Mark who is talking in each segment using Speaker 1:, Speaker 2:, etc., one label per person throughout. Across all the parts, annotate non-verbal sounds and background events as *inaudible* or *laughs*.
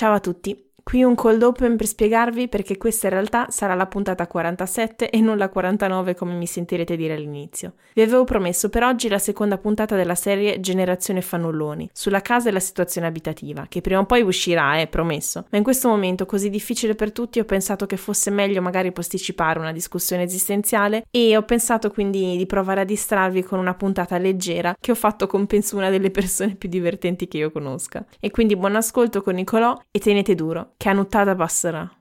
Speaker 1: Ciao a tutti. Qui un cold open per spiegarvi perché questa in realtà sarà la puntata 47 e non la 49 come mi sentirete dire all'inizio. Vi avevo promesso per oggi la seconda puntata della serie Generazione Fannulloni, sulla casa e la situazione abitativa, che prima o poi uscirà, eh, promesso. Ma in questo momento così difficile per tutti ho pensato che fosse meglio magari posticipare una discussione esistenziale e ho pensato quindi di provare a distrarvi con una puntata leggera che ho fatto con penso una delle persone più divertenti che io conosca. E quindi buon ascolto con Nicolò e tenete duro che a nuttata passerà.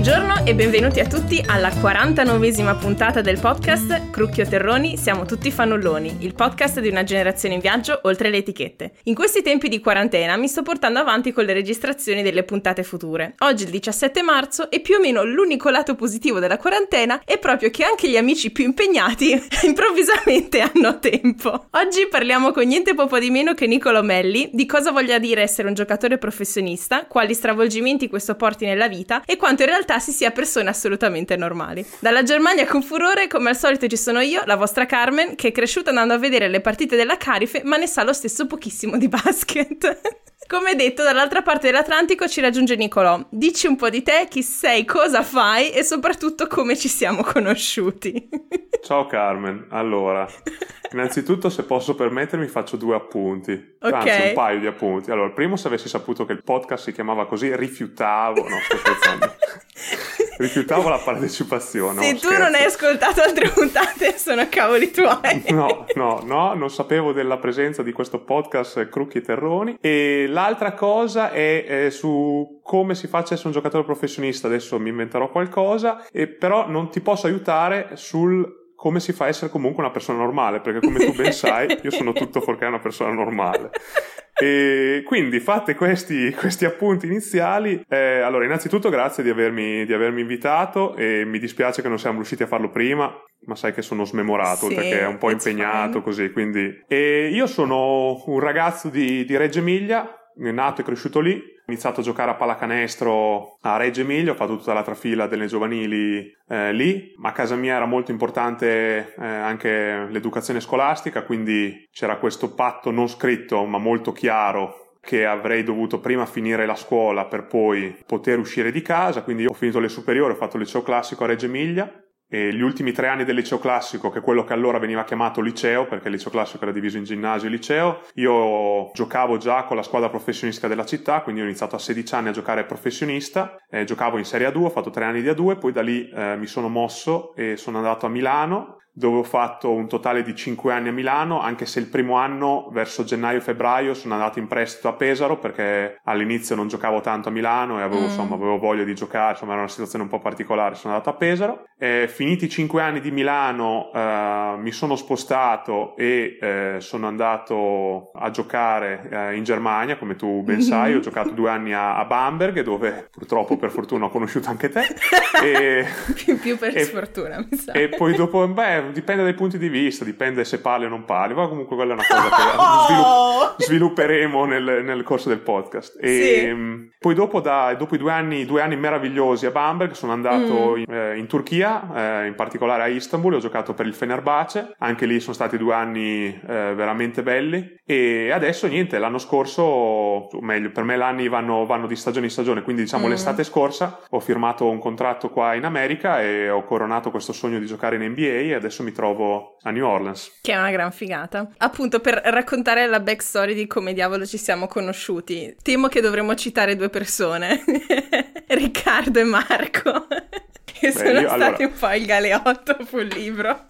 Speaker 1: Buongiorno e benvenuti a tutti alla 49esima puntata del podcast Crucchio Terroni Siamo tutti fannulloni, il podcast di una generazione in viaggio oltre le etichette. In questi tempi di quarantena mi sto portando avanti con le registrazioni delle puntate future. Oggi il 17 marzo e più o meno l'unico lato positivo della quarantena è proprio che anche gli amici più impegnati *laughs* improvvisamente hanno tempo. Oggi parliamo con niente poco di meno che Nicolo Melli di cosa voglia dire essere un giocatore professionista, quali stravolgimenti questo porti nella vita e quanto in realtà realtà si sia persone assolutamente normali. Dalla Germania con furore, come al solito ci sono io, la vostra Carmen, che è cresciuta andando a vedere le partite della Carife, ma ne sa lo stesso pochissimo di basket. *laughs* Come detto, dall'altra parte dell'Atlantico ci raggiunge Nicolò. Dici un po' di te, chi sei, cosa fai e soprattutto come ci siamo conosciuti. *laughs*
Speaker 2: Ciao Carmen, allora, innanzitutto se posso permettermi faccio due appunti, okay. anzi un paio di appunti. Allora, primo se avessi saputo che il podcast si chiamava così, rifiutavo, no sto scherzando. *laughs* rifiutavo la partecipazione.
Speaker 1: Se
Speaker 2: no,
Speaker 1: tu
Speaker 2: scherzo.
Speaker 1: non hai ascoltato altre puntate, sono cavoli tuoi.
Speaker 2: No, no, no, non sapevo della presenza di questo podcast Crucchi e Terroni. E l'altra cosa è, è su come si faccia essere un giocatore professionista. Adesso mi inventerò qualcosa, e però non ti posso aiutare sul come si fa a essere comunque una persona normale, perché come tu ben sai, *laughs* io sono tutto fuorché una persona normale. E quindi fate questi, questi appunti iniziali. Eh, allora, innanzitutto grazie di avermi, di avermi, invitato e mi dispiace che non siamo riusciti a farlo prima, ma sai che sono smemorato
Speaker 1: sì,
Speaker 2: perché è un po' impegnato fine. così. Quindi... E io sono un ragazzo di, di Reggio Emilia, nato e cresciuto lì, ho iniziato a giocare a pallacanestro a Reggio Emilia, ho fatto tutta l'altra fila delle giovanili eh, lì, ma a casa mia era molto importante eh, anche l'educazione scolastica, quindi c'era questo patto non scritto ma molto chiaro che avrei dovuto prima finire la scuola per poi poter uscire di casa, quindi ho finito le superiori, ho fatto il liceo classico a Reggio Emilia, e gli ultimi tre anni del liceo classico, che è quello che allora veniva chiamato liceo, perché il liceo classico era diviso in ginnasio e liceo, io giocavo già con la squadra professionistica della città, quindi ho iniziato a 16 anni a giocare professionista, eh, giocavo in Serie A2, ho fatto tre anni di A2, poi da lì eh, mi sono mosso e sono andato a Milano dove ho fatto un totale di 5 anni a Milano, anche se il primo anno, verso gennaio-febbraio, sono andato in prestito a Pesaro perché all'inizio non giocavo tanto a Milano e avevo, mm. insomma, avevo voglia di giocare, insomma era una situazione un po' particolare, sono andato a Pesaro. E, finiti i 5 anni di Milano eh, mi sono spostato e eh, sono andato a giocare eh, in Germania, come tu ben *laughs* sai, ho giocato due anni a, a, Bamberg dove purtroppo per fortuna ho conosciuto anche te. *laughs*
Speaker 1: e, più, più per e, sfortuna, mi sa.
Speaker 2: E poi dopo, beh, dipende dai punti di vista, dipende se parli o non parli, ma comunque quella è una cosa che *laughs* *laughs* oh! svilupp- svilupperemo nel, nel, corso del podcast. E sì. Ehm, poi dopo, da, dopo i due anni, due anni, meravigliosi a Bamberg, sono andato mm. in, eh, in, Turchia, eh, in particolare a Istanbul, ho giocato per il Fenerbahce, anche lì sono stati due anni eh, veramente belli e adesso niente, l'anno scorso, o meglio, per me l'anni vanno, vanno, di stagione in stagione, quindi diciamo mm. l'estate scorsa ho firmato un contratto qua in America e ho coronato questo sogno di giocare in NBA e adesso adesso mi trovo a New Orleans.
Speaker 1: Che è una gran figata. Appunto, per raccontare la backstory di come diavolo ci siamo conosciuti, temo che dovremmo citare due persone, *laughs* Riccardo e Marco, *laughs* che Beh, sono io, stati allora... un po' il galeotto sul libro.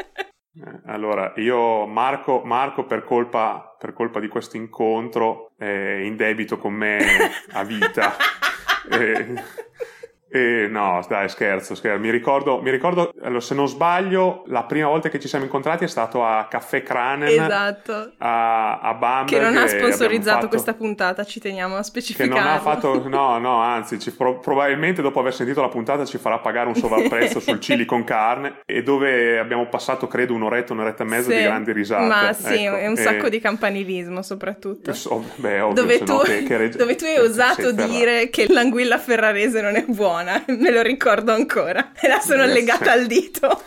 Speaker 2: Eh, allora, io Marco, Marco per, colpa, per colpa di questo incontro è in debito con me a vita. *laughs* e, E no, dai, scherzo, scherzo. Mi ricordo, mi ricordo, se non sbaglio, la prima volta che ci siamo incontrati è stato a Caffè Cranen
Speaker 1: esatto.
Speaker 2: a, a Bamberg.
Speaker 1: Che non ha sponsorizzato fatto... questa puntata, ci teniamo a specificare.
Speaker 2: Che non ha fatto, no, no, anzi, ci, pro, probabilmente dopo aver sentito la puntata ci farà pagare un sovrapprezzo *laughs* sul chili con carne e dove abbiamo passato, credo, un'oretta, un'oretta e mezza sì, di grandi risate.
Speaker 1: Ma sì, ecco, è un sacco e... di campanilismo soprattutto.
Speaker 2: So, beh, ovvio, dove, tu,
Speaker 1: no,
Speaker 2: che, che
Speaker 1: reg... dove tu hai osato dire che l'anguilla ferrarese non è buona buona, *laughs* me lo ricordo ancora. E la sono yes. legata al dito.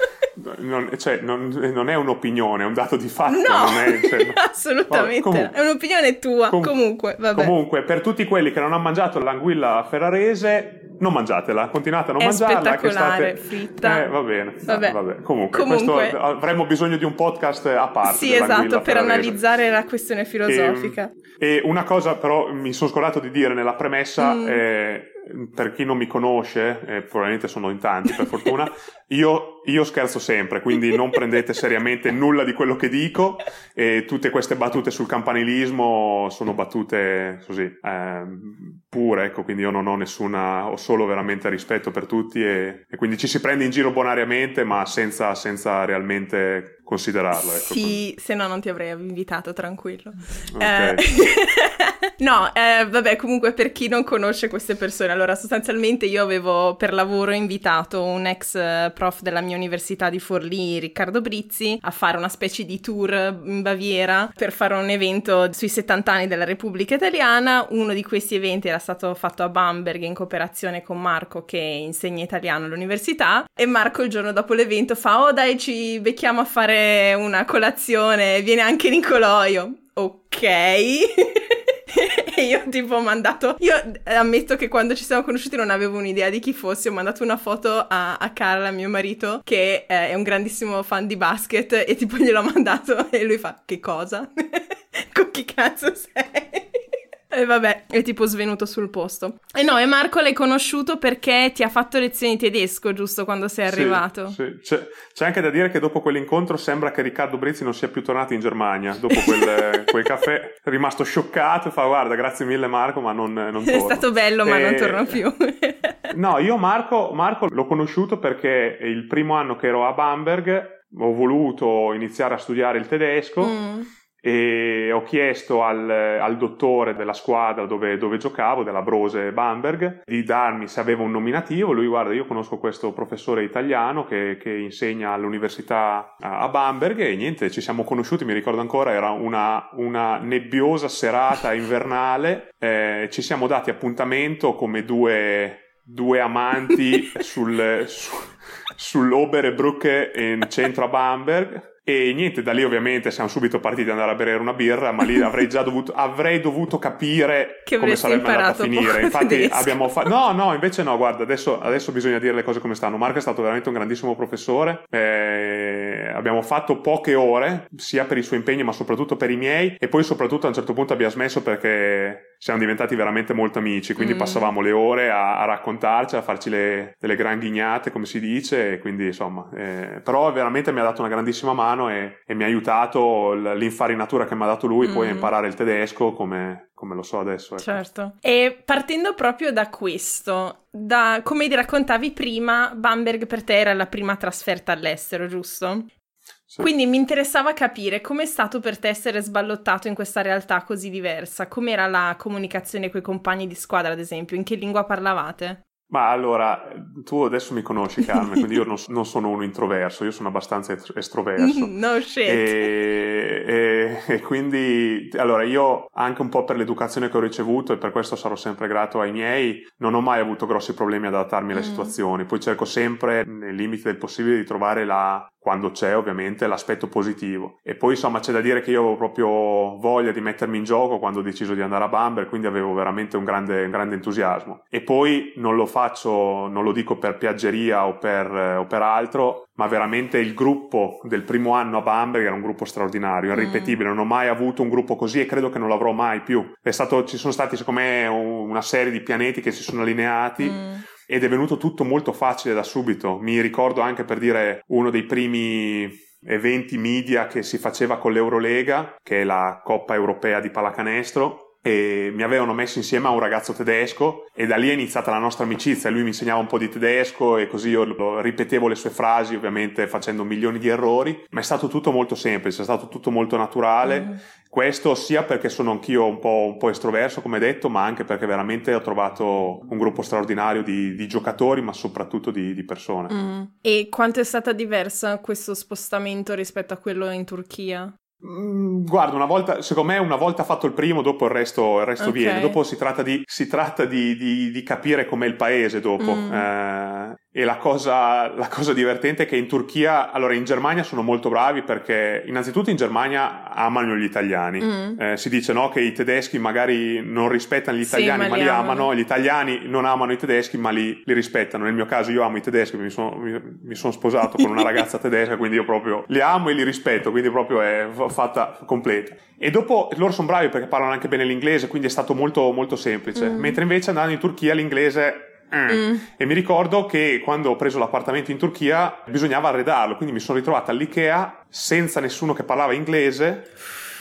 Speaker 2: Non, cioè, non, non, è un'opinione, è un dato di fatto.
Speaker 1: No,
Speaker 2: è,
Speaker 1: cioè, *laughs* no. assolutamente. Comun- è un'opinione tua. Com- comunque, vabbè.
Speaker 2: Comunque, per tutti quelli che non hanno mangiato l'anguilla ferrarese, non mangiatela, continuate a non
Speaker 1: è
Speaker 2: mangiarla. Che state...
Speaker 1: fritta.
Speaker 2: Eh, va bene. Vabbè. vabbè. Comunque, Comunque... Questo, avremmo bisogno di un podcast a parte.
Speaker 1: Sì, esatto, per analizzare la questione filosofica.
Speaker 2: E, e, una cosa, però, mi sono scordato di dire nella premessa. Mm. Eh, per chi non mi conosce, e probabilmente sono in tanti per fortuna, *laughs* io, io, scherzo sempre, quindi non prendete *laughs* seriamente nulla di quello che dico e tutte queste battute sul campanilismo sono battute così, eh, pure, ecco, quindi io non ho nessuna, ho solo veramente rispetto per tutti e, e quindi ci si prende in giro bonariamente ma senza, senza realmente considerarlo. Ecco.
Speaker 1: Sì, se no non ti avrei invitato, tranquillo. Okay. Eh, *laughs* no, eh, vabbè, comunque per chi non conosce queste persone, allora sostanzialmente io avevo per lavoro invitato un ex prof della mia università di Forlì, Riccardo Brizzi, a fare una specie di tour in Baviera per fare un evento sui 70 anni della Repubblica Italiana. Uno di questi eventi era stato fatto a Bamberg in cooperazione con Marco che insegna italiano all'università e Marco il giorno dopo l'evento fa "Oh dai, ci becchiamo a fare una colazione, viene anche Nicoloio. Ok. *laughs* *laughs* e io tipo ho mandato io ammetto che quando ci siamo conosciuti non avevo un'idea di chi fosse ho mandato una foto a, a Carla mio marito che eh, è un grandissimo fan di basket e tipo gliel'ho *laughs* mandato e lui fa che cosa? *laughs* con chi cazzo sei? E vabbè, è tipo svenuto sul posto. E no, e Marco l'hai conosciuto perché ti ha fatto lezioni di tedesco, giusto, quando sei arrivato?
Speaker 2: Sì, c'è, c'è, anche da dire che dopo quell'incontro sembra che Riccardo Brizzi non sia più tornato in Germania. Dopo quel, *laughs* quel caffè è rimasto scioccato e fa guarda, grazie mille Marco, ma non, non torno.
Speaker 1: È stato bello, ma e... non torno più. *laughs*
Speaker 2: no, io Marco, Marco l'ho conosciuto perché il primo anno che ero a Bamberg ho voluto iniziare a studiare il tedesco. Mm e ho chiesto al, al dottore della squadra dove, dove, giocavo, della Brose Bamberg, di darmi se aveva un nominativo. Lui, guarda, io conosco questo professore italiano che, che insegna all'università a, Bamberg e niente, ci siamo conosciuti, mi ricordo ancora, era una, una nebbiosa serata *laughs* invernale, eh, ci siamo dati appuntamento come due, amanti *laughs* sul, su, sull'Oberebrücke in centro a Bamberg e niente, da lì ovviamente siamo subito partiti ad andare a bere una birra, ma lì avrei già dovuto, avrei dovuto capire *laughs*
Speaker 1: che
Speaker 2: come sarebbe andata a finire.
Speaker 1: Infatti tedesco.
Speaker 2: abbiamo fatto... No, no, invece no, guarda, adesso, adesso, bisogna dire le cose come stanno. Marco è stato veramente un grandissimo professore. Eh, abbiamo fatto poche ore, sia per i suoi impegni, ma soprattutto per i miei. E poi soprattutto a un certo punto abbiamo smesso perché siamo diventati veramente molto amici. Quindi mm. passavamo le ore a, a raccontarci, a farci le, delle gran ghignate, come si dice. Quindi insomma, eh, però veramente mi ha dato una grandissima mano e, e mi ha aiutato l'infarinatura che mi ha dato lui mm. poi a mm. imparare il tedesco come, come lo so adesso. Ecco.
Speaker 1: Certo. E partendo proprio da questo, da, come ti raccontavi prima, Bamberg per te era la prima trasferta all'estero, giusto? Sì. Quindi mi interessava capire com'è stato per te essere sballottato in questa realtà così diversa, com'era la comunicazione con i compagni di squadra, ad esempio, in che lingua parlavate?
Speaker 2: Ma allora, tu adesso mi conosci Carmen, *laughs* quindi io non, non, sono uno introverso, io sono abbastanza estroverso. *laughs*
Speaker 1: No shit.
Speaker 2: E, e, e, quindi, allora, io anche un po' per l'educazione che ho ricevuto e per questo sarò sempre grato ai miei, non ho mai avuto grossi problemi ad adattarmi alle mm. situazioni. Poi cerco sempre, nei limiti del possibile, di trovare la, quando c'è ovviamente l'aspetto positivo. E poi insomma c'è da dire che io avevo proprio voglia di mettermi in gioco quando ho deciso di andare a Bamberg, quindi avevo veramente un grande, un grande entusiasmo. E poi non lo faccio, non lo dico per piaggeria o per, o per altro, ma veramente il gruppo del primo anno a Bamberg era un gruppo straordinario, irripetibile, mm. non ho mai avuto un gruppo così e credo che non l'avrò mai più. È stato, ci sono stati secondo me una serie di pianeti che si sono allineati. Mm ed è venuto tutto molto facile da subito. Mi ricordo anche per dire uno dei primi eventi media che si faceva con l'Eurolega, che è la Coppa Europea di Pallacanestro, e mi avevano messo insieme a un ragazzo tedesco e da lì è iniziata la nostra amicizia. Lui mi insegnava un po' di tedesco e così io ripetevo le sue frasi, ovviamente facendo milioni di errori, ma è stato tutto molto semplice, è stato tutto molto naturale. Mm. Questo sia perché sono anch'io un po', un po', estroverso, come detto, ma anche perché veramente ho trovato un gruppo straordinario di, di giocatori, ma soprattutto di, di persone.
Speaker 1: Mm. E quanto è stata diversa questo spostamento rispetto a quello in Turchia?
Speaker 2: Mm, guarda, una volta, secondo me, una volta fatto il primo, dopo il resto, il resto okay. viene. Dopo si tratta di, si tratta di, di, di capire com'è il paese dopo. Mm. Eh, e la cosa, la cosa, divertente è che in Turchia, allora in Germania sono molto bravi perché innanzitutto in Germania amano gli italiani. Mm. Eh, si dice no, che i tedeschi magari non rispettano gli italiani sì, ma, ma li amano. amano. gli italiani non amano i tedeschi ma li, li, rispettano. Nel mio caso io amo i tedeschi, mi sono, mi, mi sono sposato con una ragazza *laughs* tedesca, quindi io proprio li amo e li rispetto, quindi proprio è fatta completa. E dopo loro sono bravi perché parlano anche bene l'inglese, quindi è stato molto, molto semplice. Mm. Mentre invece andando in Turchia l'inglese. Mm. E mi ricordo che quando ho preso l'appartamento in Turchia bisognava arredarlo, quindi mi sono ritrovato all'IKEA senza nessuno che parlava inglese.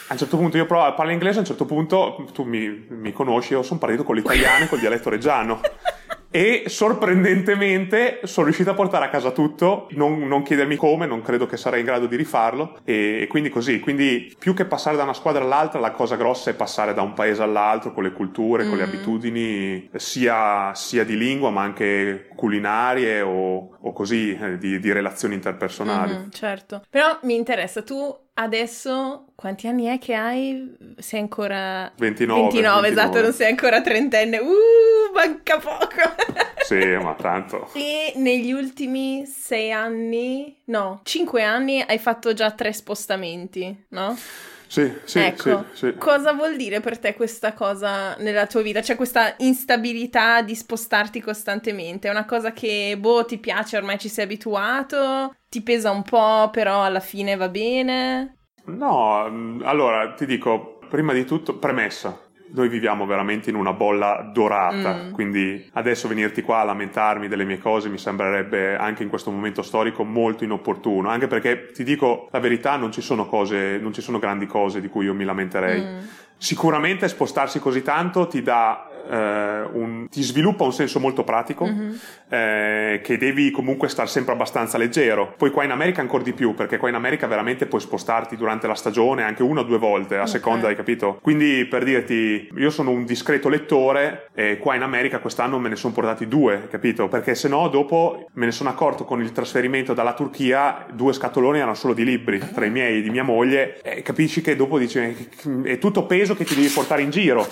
Speaker 2: A un certo punto io provo a parlare inglese, a un certo punto tu mi, mi conosci, io sono partito con l'italiano e col dialetto reggiano *laughs* e sorprendentemente sono riuscito a portare a casa tutto, non, non, chiedermi come, non credo che sarei in grado di rifarlo e, quindi così, quindi più che passare da una squadra all'altra la cosa grossa è passare da un paese all'altro con le culture, mm. con le mm. abitudini sia, sia, di lingua ma anche culinarie o, o così eh, di, di, relazioni interpersonali.
Speaker 1: Mm, certo, però mi interessa, tu adesso quanti anni è che hai? Sei ancora
Speaker 2: 29,
Speaker 1: 29, 29. esatto, non sei ancora trentenne. Uh, manca poco. *laughs*
Speaker 2: sì, ma tanto.
Speaker 1: E negli ultimi sei anni, no, cinque anni hai fatto già tre spostamenti, no?
Speaker 2: Sì, sì,
Speaker 1: ecco,
Speaker 2: sì, sì.
Speaker 1: cosa vuol dire per te questa cosa nella tua vita? C'è questa instabilità di spostarti costantemente? È una cosa che, boh, ti piace, ormai ci sei abituato? Ti pesa un po', però alla fine va bene?
Speaker 2: No, allora ti dico, prima di tutto, premessa noi viviamo veramente in una bolla dorata, mm. quindi adesso venirti qua a lamentarmi delle mie cose mi sembrerebbe anche in questo momento storico molto inopportuno, anche perché ti dico la verità, non ci sono cose, non ci sono grandi cose di cui io mi lamenterei. Mm. Sicuramente spostarsi così tanto ti dà eh, un, ti sviluppa un senso molto pratico mm-hmm. eh, che devi comunque stare sempre abbastanza leggero. Poi qua in America ancora di più, perché qua in America veramente puoi spostarti durante la stagione anche una o due volte, a okay. seconda, hai capito? Quindi per dirti, io sono un discreto lettore e qua in America quest'anno me ne sono portati due, capito? Perché se no dopo me ne sono accorto con il trasferimento dalla Turchia, due scatoloni erano solo di libri, tra i miei e di mia moglie, e capisci che dopo dici è tutto peso che ti devi portare in giro.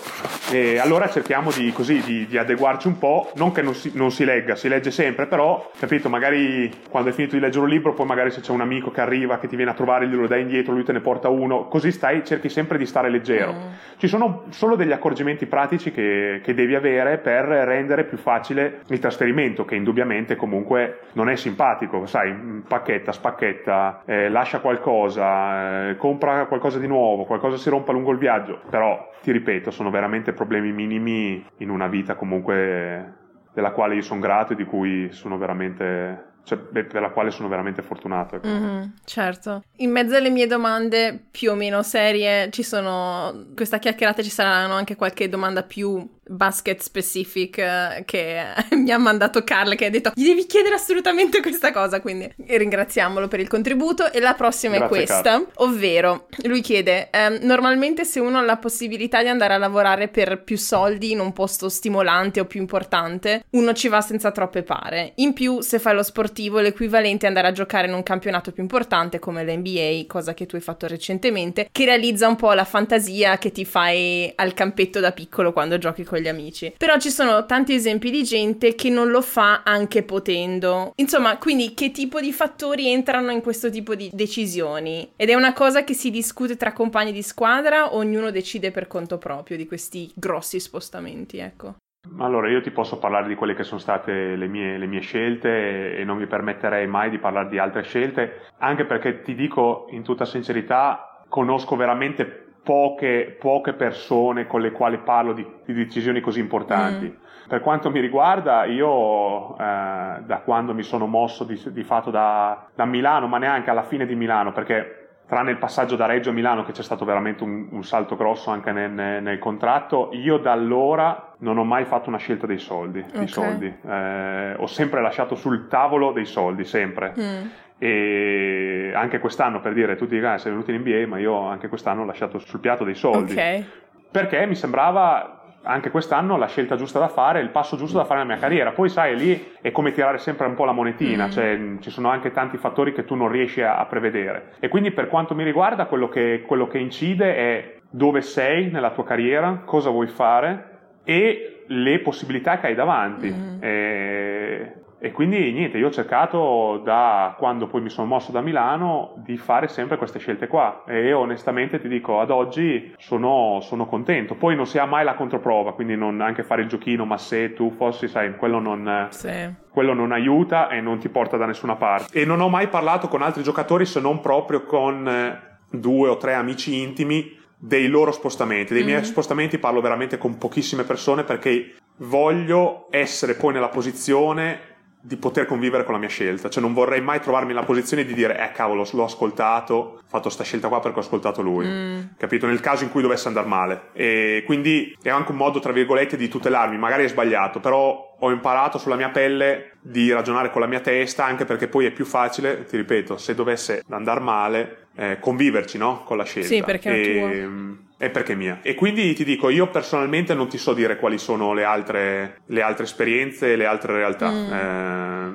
Speaker 2: E allora cerchiamo cerchiamo di, così, di, di, adeguarci un po', non che non si, non si, legga, si legge sempre, però, capito, magari quando hai finito di leggere un libro, poi magari se c'è un amico che arriva, che ti viene a trovare, glielo dai indietro, lui te ne porta uno, così stai, cerchi sempre di stare leggero. Mm. Ci sono solo degli accorgimenti pratici che, che devi avere per rendere più facile il trasferimento, che indubbiamente comunque non è simpatico, sai, pacchetta, spacchetta, eh, lascia qualcosa, eh, compra qualcosa di nuovo, qualcosa si rompa lungo il viaggio, però ti ripeto, sono veramente problemi minimi in una vita comunque della quale io sono grato e di cui sono veramente cioè, per la quale sono veramente fortunato. Ecco.
Speaker 1: Mm-hmm, certo. In mezzo alle mie domande più o meno serie ci sono questa chiacchierata ci saranno anche qualche domanda più basket specific eh, che *laughs* mi ha mandato Carl che ha detto gli devi chiedere assolutamente questa cosa quindi ringraziamolo per il contributo e la prossima Grazie, è questa Carl. ovvero lui chiede ehm, normalmente se uno ha la possibilità di andare a lavorare per più soldi in un posto stimolante o più importante uno ci va senza troppe pare in più se fai lo sportivo l'equivalente è andare a giocare in un campionato più importante come l'NBA cosa che tu hai fatto recentemente che realizza un po' la fantasia che ti fai al campetto da piccolo quando giochi con gli amici. Però ci sono tanti esempi di gente che non lo fa anche potendo. Insomma, quindi che tipo di fattori entrano in questo tipo di decisioni? Ed è una cosa che si discute tra compagni di squadra o ognuno decide per conto proprio di questi grossi spostamenti, ecco.
Speaker 2: Allora, io ti posso parlare di quelle che sono state le mie, le mie, scelte e non mi permetterei mai di parlare di altre scelte, anche perché ti dico in tutta sincerità, conosco veramente poche, poche persone con le quali parlo di, di decisioni così importanti. Mm. Per quanto mi riguarda, io eh, da quando mi sono mosso di, di fatto da, da, Milano, ma neanche alla fine di Milano, perché tranne il passaggio da Reggio a Milano che c'è stato veramente un, un salto grosso anche nel, nel, contratto, io da allora non ho mai fatto una scelta dei soldi. Okay. Dei soldi. Eh, ho sempre lasciato sul tavolo dei soldi, sempre. Mm. E anche quest'anno per dire tutti dicono ah, sei venuto in NBA, ma io anche quest'anno ho lasciato sul piatto dei soldi. Okay. Perché mi sembrava anche quest'anno la scelta giusta da fare, il passo giusto da fare nella mia carriera. Poi sai, lì è come tirare sempre un po' la monetina, mm. cioè ci sono anche tanti fattori che tu non riesci a, a prevedere. E quindi per quanto mi riguarda, quello che, quello che incide è dove sei nella tua carriera, cosa vuoi fare e le possibilità che hai davanti. Mm. E e quindi niente, io ho cercato da quando poi mi sono mosso da Milano di fare sempre queste scelte qua e onestamente ti dico ad oggi sono, sono contento. Poi non si ha mai la controprova, quindi non anche fare il giochino, ma se tu fossi, sai, quello non, sì. quello non aiuta e non ti porta da nessuna parte. E non ho mai parlato con altri giocatori se non proprio con eh, due o tre amici intimi dei loro spostamenti. Dei mm miei spostamenti parlo veramente con pochissime persone perché voglio essere poi nella posizione di poter convivere con la mia scelta, cioè non vorrei mai trovarmi nella posizione di dire eh cavolo l'ho ascoltato, ho fatto sta scelta qua perché ho ascoltato lui, mm. capito? Nel caso in cui dovesse andare male e quindi è anche un modo tra virgolette di tutelarmi, magari è sbagliato, però ho imparato sulla mia pelle di ragionare con la mia testa anche perché poi è più facile, ti ripeto, se dovesse andare male eh, conviverci no? con la scelta.
Speaker 1: Sì, perché è
Speaker 2: tua è perché è mia. E quindi ti dico, io personalmente non ti so dire quali sono le altre, le altre esperienze e le altre realtà. Mm.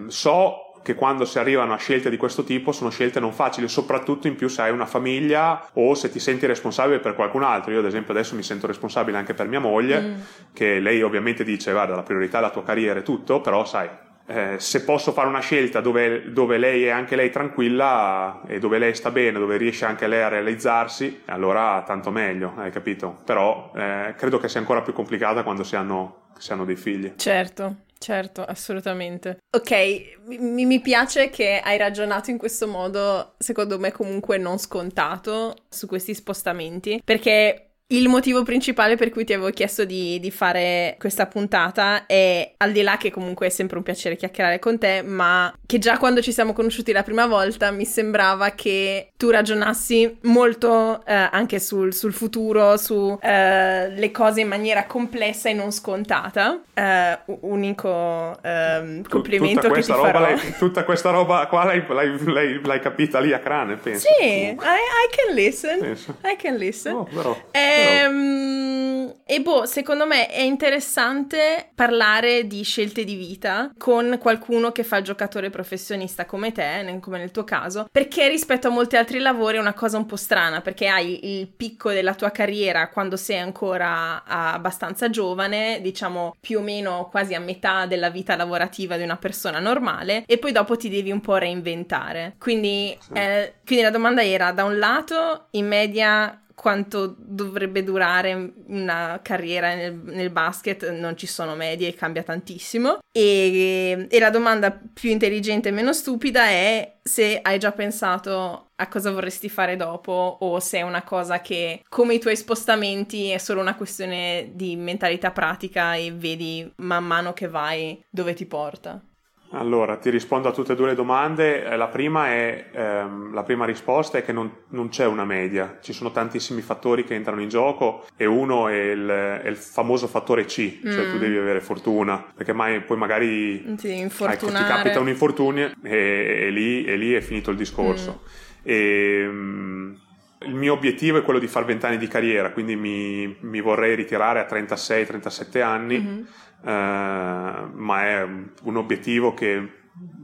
Speaker 2: Eh, so che quando si arrivano a scelte di questo tipo sono scelte non facili, soprattutto in più se hai una famiglia o se ti senti responsabile per qualcun altro. Io ad esempio adesso mi sento responsabile anche per mia moglie, mm. che lei ovviamente dice guarda la priorità è la tua carriera e tutto, però sai, eh, se posso fare una scelta dove, dove, lei è anche lei tranquilla e dove lei sta bene, dove riesce anche lei a realizzarsi, allora tanto meglio, hai capito? Però eh, credo che sia ancora più complicata quando si hanno, si hanno dei figli.
Speaker 1: Certo. Certo, assolutamente. Ok, mi, mi, piace che hai ragionato in questo modo, secondo me comunque non scontato, su questi spostamenti, perché il motivo principale per cui ti avevo chiesto di, di, fare questa puntata è, al di là che comunque è sempre un piacere chiacchierare con te, ma che già quando ci siamo conosciuti la prima volta mi sembrava che tu ragionassi molto eh, anche sul, sul, futuro, su eh, cose in maniera complessa e non scontata. Eh, unico ehm, complimento che ti farò.
Speaker 2: Tutta questa roba qua l'hai, l'hai, l'hai, capita lì a crane, penso.
Speaker 1: Sì, I, I, can listen. Penso. I can listen. Oh, però. Eh, Ehm, e boh, secondo me è interessante parlare di scelte di vita con qualcuno che fa il giocatore professionista come te, come nel tuo caso, perché rispetto a molti altri lavori è una cosa un po' strana, perché hai il picco della tua carriera quando sei ancora abbastanza giovane, diciamo più o meno quasi a metà della vita lavorativa di una persona normale, e poi dopo ti devi un po' reinventare. Quindi, sì. eh, quindi la domanda era, da un lato, in media quanto dovrebbe durare una carriera nel, nel, basket, non ci sono medie, cambia tantissimo. E, e la domanda più intelligente e meno stupida è se hai già pensato a cosa vorresti fare dopo o se è una cosa che, come i tuoi spostamenti, è solo una questione di mentalità pratica e vedi man mano che vai dove ti porta.
Speaker 2: Allora, ti rispondo a tutte e due le domande. Eh, la prima, è, ehm, la prima risposta è che non, non, c'è una media, ci sono tantissimi fattori che entrano in gioco e uno è il, è il famoso fattore C, mm. cioè tu mm. devi avere fortuna, perché mai, poi magari
Speaker 1: ti,
Speaker 2: ecco, ti capita un infortunio e, e, lì, e, lì, è finito il discorso. Mm. E, um, il mio obiettivo è quello di fare 20 anni di carriera, quindi mi, mi vorrei ritirare a 36-37 anni. Mm-hmm ma è un obiettivo che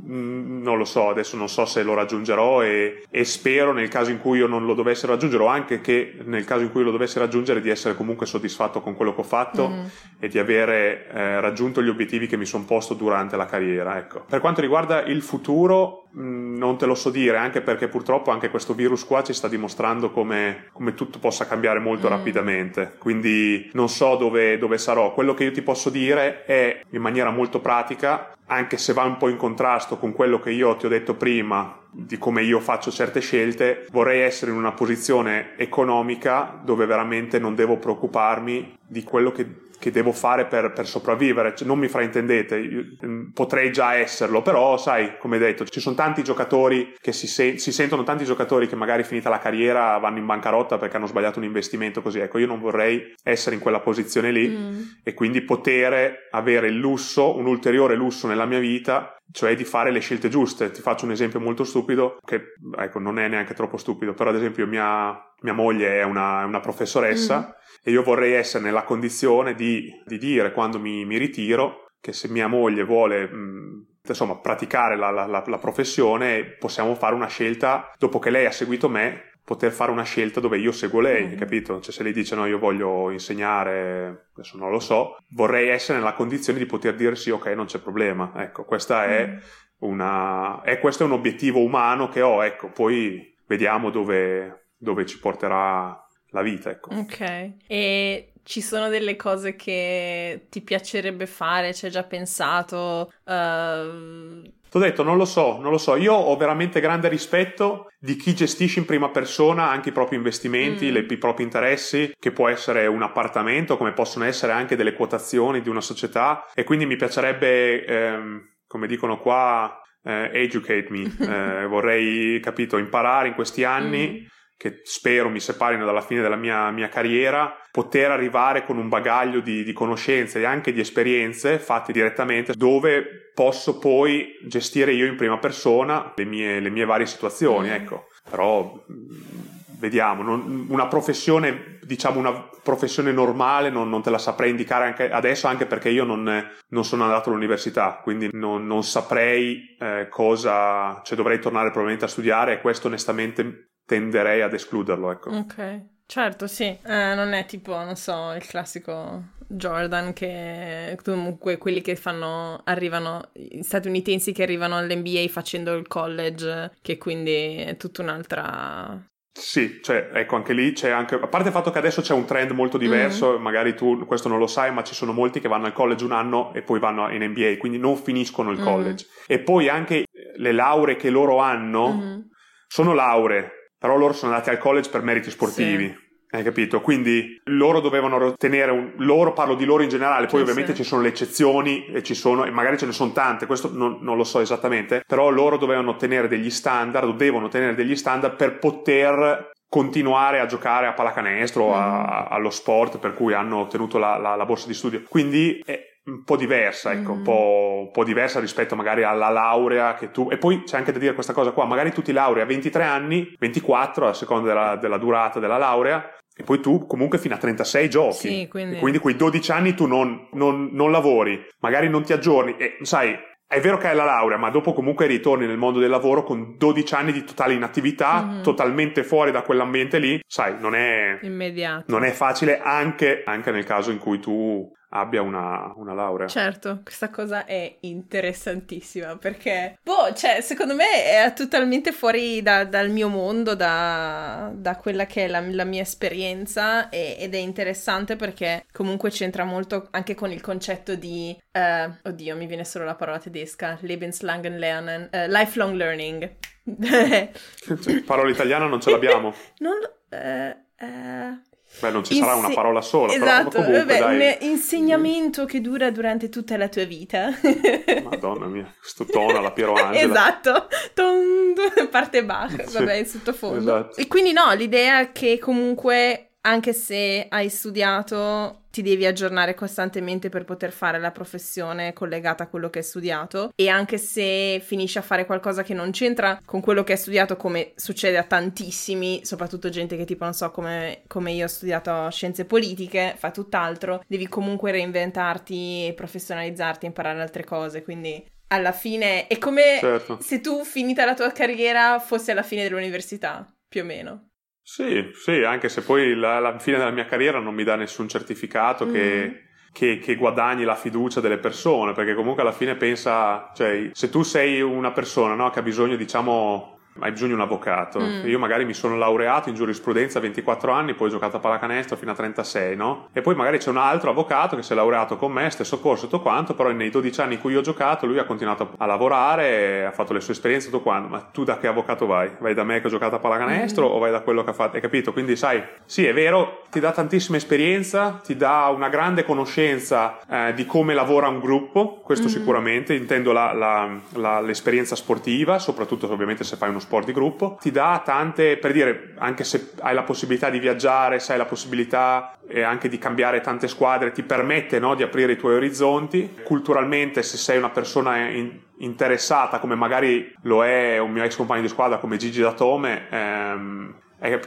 Speaker 2: non lo so, adesso non so se lo raggiungerò e, e, spero nel caso in cui io non lo dovessi raggiungere o anche che nel caso in cui lo dovessi raggiungere di essere comunque soddisfatto con quello che ho fatto mm. e di avere eh, raggiunto gli obiettivi che mi sono posto durante la carriera. Ecco. Per quanto riguarda il futuro, mh, mm, non te lo so dire, anche perché purtroppo anche questo virus qua ci sta dimostrando come, come tutto possa cambiare molto mm. rapidamente, quindi non so dove, dove sarò. Quello che io ti posso dire è in maniera molto pratica anche se va un po' in contrasto con quello che io ti ho detto prima di come io faccio certe scelte, vorrei essere in una posizione economica dove veramente non devo preoccuparmi di quello che che devo fare per, per sopravvivere, cioè, non mi fraintendete, io, mm, potrei già esserlo, però sai, come detto, ci sono tanti giocatori che si, se- si, sentono, tanti giocatori che magari finita la carriera vanno in bancarotta perché hanno sbagliato un investimento così, ecco, io non vorrei essere in quella posizione lì mm. e quindi poter avere il lusso, un ulteriore lusso nella mia vita cioè di fare le scelte giuste. Ti faccio un esempio molto stupido, che ecco, non è neanche troppo stupido, però ad esempio mia, mia moglie è una, una professoressa mm. e io vorrei essere nella condizione di, di dire quando mi, mi, ritiro che se mia moglie vuole mh, insomma praticare la, la, la, la professione possiamo fare una scelta dopo che lei ha seguito me poter fare una scelta dove io seguo lei, mm-hmm. capito? Cioè se lei dice no, io voglio insegnare, adesso non lo so, vorrei essere nella condizione di poter dire sì, ok, non c'è problema. Ecco, questa è mm. una... è questo è un obiettivo umano che ho, ecco, poi vediamo dove, dove ci porterà la vita, ecco.
Speaker 1: Ok. E ci sono delle cose che ti piacerebbe fare, ci hai già pensato? Uh
Speaker 2: T'ho detto, non lo so, non lo so. Io ho veramente grande rispetto di chi gestisce in prima persona anche i propri investimenti, mm. le, i propri interessi, che può essere un appartamento, come possono essere anche delle quotazioni di una società. E quindi mi piacerebbe, ehm, come dicono qua, eh, educate me. Eh, *laughs* vorrei, capito, imparare in questi anni. Mm che spero mi separino dalla fine della mia, mia carriera, poter arrivare con un bagaglio di, di, conoscenze e anche di esperienze fatte direttamente dove posso poi gestire io in prima persona le mie, le mie varie situazioni, mm. ecco. Però vediamo, non, una professione, diciamo una professione normale non, non, te la saprei indicare anche adesso, anche perché io non, non sono andato all'università, quindi non, non saprei eh, cosa, cioè dovrei tornare probabilmente a studiare e questo onestamente tenderei ad escluderlo, ecco.
Speaker 1: Ok, certo, sì. Eh, non è tipo, non so, il classico Jordan che comunque quelli che fanno arrivano statunitensi che arrivano all'NBA facendo il college che quindi è tutta un'altra
Speaker 2: sì, cioè, ecco, anche lì c'è anche, a parte il fatto che adesso c'è un trend molto diverso, mm. magari tu questo non lo sai, ma ci sono molti che vanno al college un anno e poi vanno in NBA, quindi non finiscono il mm. college. E poi anche le lauree che loro hanno mm. sono lauree, però loro sono andati al college per meriti sportivi. Sì. Hai capito? Quindi loro dovevano ottenere un. Loro parlo di loro in generale, poi sì, ovviamente sì. ci sono le eccezioni e ci sono, e magari ce ne sono tante, questo non, non, lo so esattamente, però loro dovevano ottenere degli standard, o devono ottenere degli standard per poter continuare a giocare a pallacanestro, mm. a, allo sport per cui hanno ottenuto la, la, la borsa di studio. Quindi è, un po' diversa, ecco, mm. un, po', un, po', diversa rispetto magari alla laurea che tu... E poi c'è anche da dire questa cosa qua, magari tu ti laurei a 23 anni, 24 a seconda della, della durata della laurea, e poi tu comunque fino a 36 giochi. Sì, quindi... quindi quei 12 anni tu non, non, non lavori, magari non ti aggiorni e sai... È vero che hai la laurea, ma dopo comunque ritorni nel mondo del lavoro con 12 anni di totale inattività, mm-hmm. totalmente fuori da quell'ambiente lì. Sai, non è,
Speaker 1: Immediato.
Speaker 2: Non è facile anche, anche nel caso in cui tu abbia una, una, laurea.
Speaker 1: Certo, questa cosa è interessantissima perché, boh, cioè, secondo me è totalmente fuori da, dal mio mondo, da, da, quella che è la, la mia esperienza e, ed è interessante perché comunque c'entra molto anche con il concetto di, uh, oddio, mi viene solo la parola tedesca, Lebenslangen lernen, uh, lifelong learning.
Speaker 2: parola italiana non ce l'abbiamo. *laughs*
Speaker 1: non. Uh,
Speaker 2: Beh, non ci sarà una parola sola,
Speaker 1: esatto,
Speaker 2: però comunque,
Speaker 1: vabbè,
Speaker 2: dai.
Speaker 1: un insegnamento che dura durante tutta la tua vita. *laughs*
Speaker 2: Madonna mia, questo tono alla Piero Angela.
Speaker 1: Esatto, Ton, *laughs* parte Bach, vabbè, in sottofondo. Esatto. E quindi no, l'idea che comunque anche se hai studiato, ti devi aggiornare costantemente per poter fare la professione collegata a quello che hai studiato e anche se finisci a fare qualcosa che non c'entra con quello che hai studiato come succede a tantissimi, soprattutto gente che tipo non so come, come io ho studiato scienze politiche, fa tutt'altro, devi comunque reinventarti, professionalizzarti, imparare altre cose, quindi alla fine è come certo. se tu finita la tua carriera fosse alla fine dell'università, più o meno.
Speaker 2: Sì, sì, anche se poi la, la fine della mia carriera non mi dà nessun certificato mm. che, che, che, guadagni la fiducia delle persone, perché comunque alla fine pensa, cioè, se tu sei una persona no, che ha bisogno, diciamo, hai bisogno di un avvocato. Mm. Io magari mi sono laureato in giurisprudenza a 24 anni, poi ho giocato a pallacanestro fino a 36, no? E poi magari c'è un altro avvocato che si è laureato con me, stesso corso, tutto quanto, però nei 12 anni in cui io ho giocato lui ha continuato a lavorare, ha fatto le sue esperienze, tutto quanto. Ma tu da che avvocato vai? Vai da me che ho giocato a pallacanestro mm. o vai da quello che ha fatto? Hai capito? Quindi sai, sì è vero, ti dà tantissima esperienza, ti dà una grande conoscenza eh, di come lavora un gruppo, questo mm. sicuramente, intendo la, la, la, l'esperienza sportiva, soprattutto ovviamente se fai uno sport di gruppo, ti dà tante, per dire, anche se hai la possibilità di viaggiare, se hai la possibilità eh, anche di cambiare tante squadre, ti permette no, di aprire i tuoi orizzonti. Culturalmente, se sei una persona in, interessata, come magari lo è un mio ex compagno di squadra come Gigi Datome, ehm,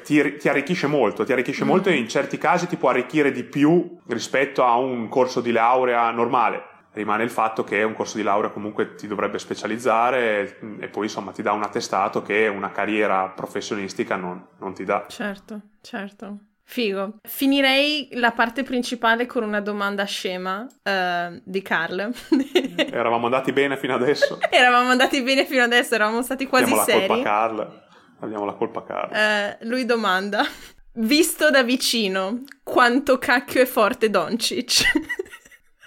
Speaker 2: ti, ti, arricchisce molto, ti arricchisce mm. molto e in certi casi ti può arricchire di più rispetto a un corso di laurea normale rimane il fatto che un corso di laurea comunque ti dovrebbe specializzare e poi insomma ti dà un attestato che una carriera professionistica non, non ti dà.
Speaker 1: Certo, certo. Figo. Finirei la parte principale con una domanda scema uh, di Carl. *laughs*
Speaker 2: eravamo andati bene fino adesso. *laughs*
Speaker 1: eravamo andati bene fino adesso, eravamo stati quasi
Speaker 2: Abbiamo
Speaker 1: seri.
Speaker 2: La colpa a Carl. Abbiamo la colpa a Carl.
Speaker 1: Uh, lui domanda: Visto da vicino, quanto cacchio è forte Doncic?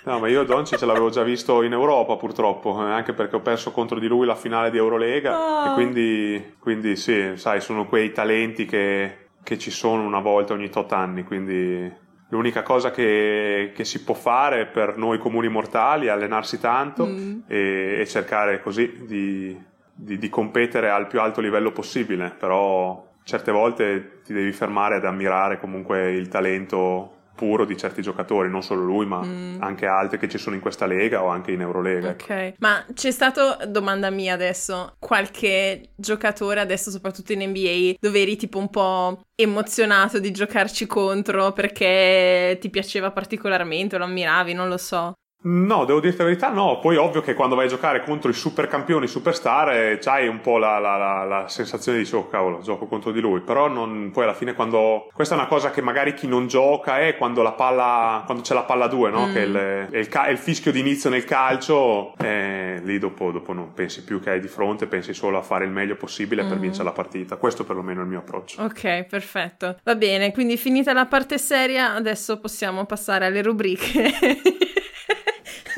Speaker 2: No, ma io Doncic l'avevo già visto in Europa purtroppo, eh, anche perché ho perso contro di lui la finale di Eurolega oh. e quindi, quindi sì, sai, sono quei talenti che, che ci sono una volta ogni tot anni, quindi l'unica cosa che, che, si può fare per noi comuni mortali è allenarsi tanto mm. e, e, cercare così di, di, di, competere al più alto livello possibile, però certe volte ti devi fermare ad ammirare comunque il talento puro di certi giocatori, non solo lui, ma mm. anche altri che ci sono in questa lega o anche in Eurolega.
Speaker 1: Ok, ma c'è stato, domanda mia adesso, qualche giocatore adesso soprattutto in NBA dove eri tipo un po' emozionato di giocarci contro perché ti piaceva particolarmente, lo ammiravi, non lo so.
Speaker 2: No, devo dirti la verità, no. Poi ovvio che quando vai a giocare contro i super campioni, i superstar, eh, c'hai un po' la, la, la, la, sensazione di oh cavolo, gioco contro di lui. Però non, poi alla fine quando... Questa è una cosa che magari chi non gioca è quando la palla... quando c'è la palla 2, no? Mm. Che è il, è, il, è il, fischio d'inizio nel calcio, eh, lì dopo, dopo, non pensi più che hai di fronte, pensi solo a fare il meglio possibile mm. per vincere la partita. Questo perlomeno è il mio approccio.
Speaker 1: Ok, perfetto. Va bene, quindi finita la parte seria, adesso possiamo passare alle rubriche. *laughs*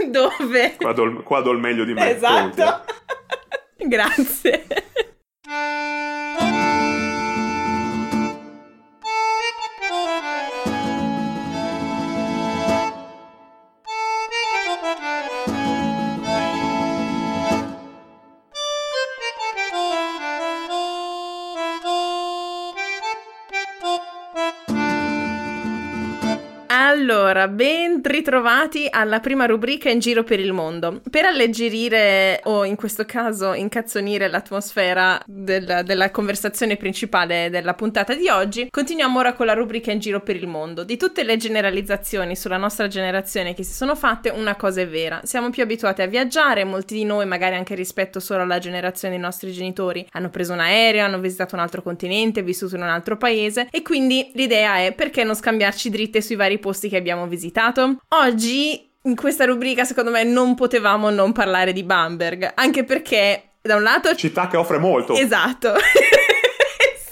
Speaker 1: Dove?
Speaker 2: Qua do, qua do il meglio di me.
Speaker 1: Esatto. *laughs* Grazie. Allora, ben ritrovati alla prima rubrica in giro per il mondo. Per alleggerire o in questo caso incazzonire l'atmosfera del, della conversazione principale della puntata di oggi, continuiamo ora con la rubrica in giro per il mondo. Di tutte le generalizzazioni sulla nostra generazione che si sono fatte, una cosa è vera. Siamo più abituati a viaggiare, molti di noi, magari anche rispetto solo alla generazione dei nostri genitori, hanno preso un aereo, hanno visitato un altro continente, vissuto in un altro paese e quindi l'idea è perché non scambiarci dritte sui vari posti che abbiamo visitato. Oggi in questa rubrica secondo me non potevamo non parlare di Bamberg, anche perché da un lato...
Speaker 2: Città che offre molto.
Speaker 1: Esatto. *laughs*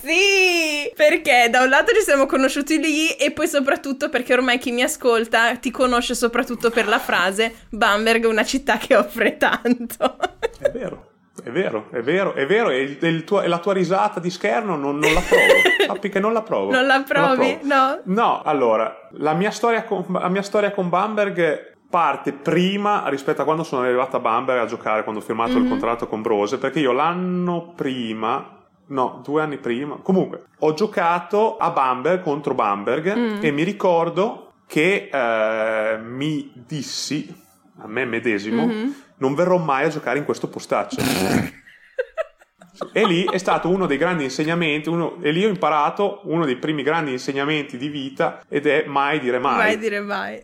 Speaker 1: Sì, perché da un lato ci siamo conosciuti lì e poi soprattutto perché ormai chi mi ascolta ti conosce soprattutto per la frase Bamberg è una città che offre tanto.
Speaker 2: È vero. È vero, è vero, è vero, e, il, il tuo, e la tua risata di scherno non, non la provo. *laughs* Sappi che non la provo.
Speaker 1: Non la provi?
Speaker 2: Non la
Speaker 1: no.
Speaker 2: No, allora, la mia storia con, la mia storia con Bamberg parte prima rispetto a quando sono arrivato a Bamberg a giocare, quando ho firmato mm-hmm. il mhm. contratto con Brose, perché io l'anno prima, no, due anni prima, comunque, ho giocato a Bamberg contro Bamberg mm. e mi ricordo che eh, mi dissi, a me medesimo, mm-hmm non verrò mai a giocare in questo postaccio. e lì è stato uno dei grandi insegnamenti, uno, e lì ho imparato uno dei primi grandi insegnamenti di vita ed è mai dire mai.
Speaker 1: Mai dire mai.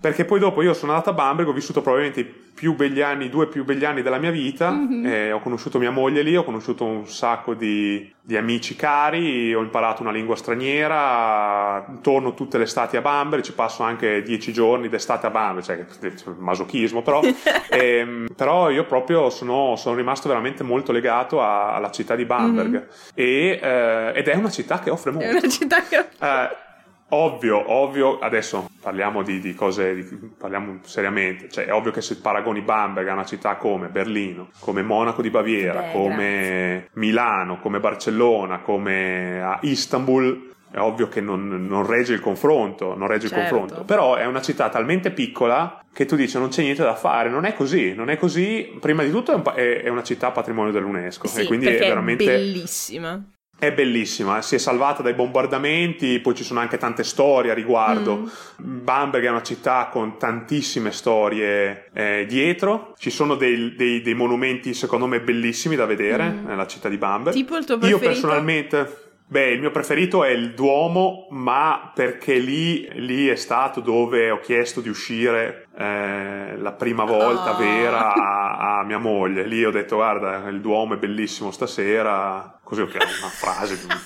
Speaker 2: Perché poi dopo io sono andato a Bamberg, ho vissuto probabilmente i più begli anni, i due più begli anni della mia vita, mm-hmm. ho conosciuto mia moglie lì, ho conosciuto un sacco di, di, amici cari, ho imparato una lingua straniera, torno tutte le estati a Bamberg, ci passo anche dieci giorni d'estate a Bamberg, cioè masochismo però, e, *laughs* ehm, però io proprio sono, sono, rimasto veramente molto legato a, alla città di Bamberg mm-hmm. e, eh, ed è una città che offre molto.
Speaker 1: È una città che offre.
Speaker 2: Eh, Ovvio, ovvio, adesso parliamo di, di cose, di, parliamo seriamente, cioè è ovvio che se paragoni Bamberg a una città come Berlino, come Monaco di Baviera, Beh, come grazie. Milano, come Barcellona, come a Istanbul, è ovvio che non, non regge il confronto, non regge certo. il confronto, però è una città talmente piccola che tu dici non c'è niente da fare, non è così, non è così, prima di tutto è, un, è, è una città patrimonio dell'UNESCO
Speaker 1: sì,
Speaker 2: e quindi
Speaker 1: è
Speaker 2: veramente
Speaker 1: bellissima
Speaker 2: è bellissima, si è salvata dai bombardamenti, poi ci sono anche tante storie a riguardo. Mm. Bamberg è una città con tantissime storie eh, dietro, ci sono dei, dei, dei, monumenti secondo me bellissimi da vedere mm. nella città di Bamberg.
Speaker 1: Tipo il tuo preferito?
Speaker 2: Io personalmente... Beh, il mio preferito è il Duomo, ma perché lì, lì è stato dove ho chiesto di uscire eh, la prima volta oh. vera *laughs* a, a, mia moglie. Lì ho detto, guarda, il Duomo è bellissimo stasera. Così ho chiesto una frase di un,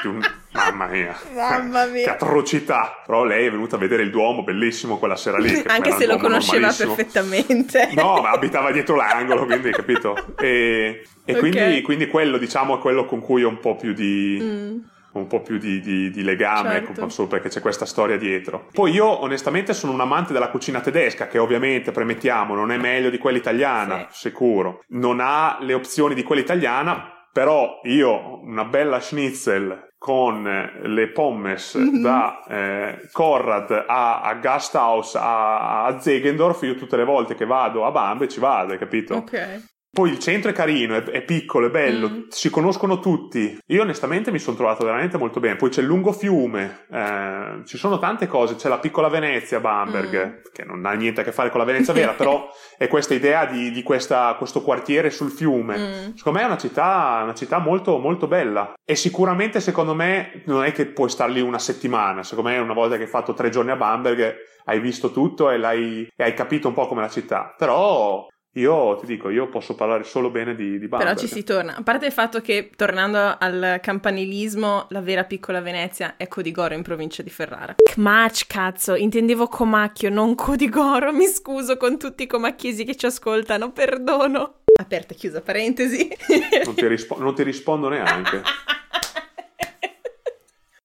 Speaker 2: di un *laughs* Mamma mia.
Speaker 1: Mamma *laughs* mia.
Speaker 2: che atrocità. Però lei è venuta a vedere il Duomo, bellissimo quella sera lì.
Speaker 1: Anche se lo conosceva perfettamente.
Speaker 2: No, ma abitava dietro l'angolo, quindi capito. E, e okay. quindi, quindi, quello, diciamo, è quello con cui ho un po' più di... Mm un po' più di, di, di legame, ecco, certo. solo perché c'è questa storia dietro. Poi io onestamente sono un amante della cucina tedesca, che ovviamente, premettiamo, non è meglio di quella italiana, sì. sicuro. Non ha le opzioni di quella italiana, però io una bella schnitzel con le pommes mm-hmm. da eh, Conrad a, a Gasthaus a, a Zegendorf, io tutte le volte che vado a Bambe ci vado, hai capito?
Speaker 1: Ok.
Speaker 2: Poi il centro è carino, è, è piccolo, è bello, mm. si conoscono tutti. Io onestamente mi sono trovato veramente molto bene. Poi c'è il lungo fiume, eh, ci sono tante cose. C'è la piccola Venezia, Bamberg, mm. che non ha niente a che fare con la Venezia vera, *laughs* però è questa idea di, di questa, questo quartiere sul fiume. Mm. Secondo me è una città, una città molto, molto bella. E sicuramente, secondo me, non è che puoi star lì una settimana. Secondo me, una volta che hai fatto tre giorni a Bamberg, hai visto tutto e, e hai capito un po' come la città. Però io ti dico, io posso parlare solo bene di, di Bamberg.
Speaker 1: Però ci si torna. A parte il fatto che, tornando al campanilismo, la vera piccola Venezia è Codigoro in provincia di Ferrara. Kmach, cazzo, intendevo Comacchio, non Codigoro. Mi scuso con tutti i comacchiesi che ci ascoltano, perdono. Aperta e chiusa parentesi.
Speaker 2: Non ti, rispo- non ti rispondo neanche. *laughs*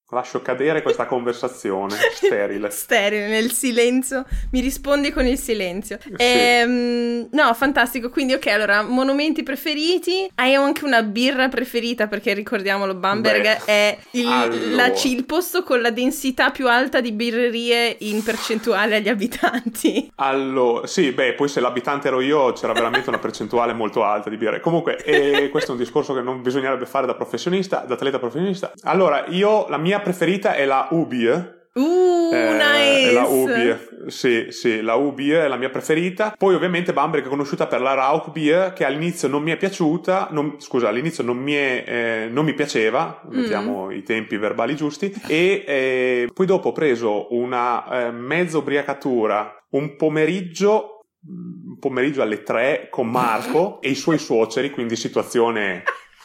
Speaker 2: Lascio cadere questa *laughs* conversazione sterile.
Speaker 1: sterile, nel silenzio. Mi rispondi con il silenzio. Sì. Ehm, no, fantastico. Quindi, ok, allora, monumenti preferiti. Hai anche una birra preferita, perché ricordiamolo, Bamberg Beh, è il, allora. la, il, posto con la densità più alta di birrerie in percentuale agli abitanti.
Speaker 2: Allora, sì, beh, poi se l'abitante ero io c'era veramente una percentuale molto alta di birre. Comunque, questo è un discorso che non bisognerebbe fare da professionista, da atleta professionista. Allora, io, la mia mia preferita è la Ubie.
Speaker 1: Uh, eh, nice!
Speaker 2: La Ubie, sì, sì, la Ubie è la mia preferita. Poi ovviamente Bamberg è conosciuta per la Rauchbier, che all'inizio non mi è piaciuta, non, scusa, all'inizio non mi, è, eh, non mi piaceva, mm. mettiamo i tempi verbali giusti, e eh, poi dopo ho preso una eh, mezza ubriacatura, un pomeriggio, un pomeriggio alle tre con Marco *laughs* e i suoi suoceri, quindi situazione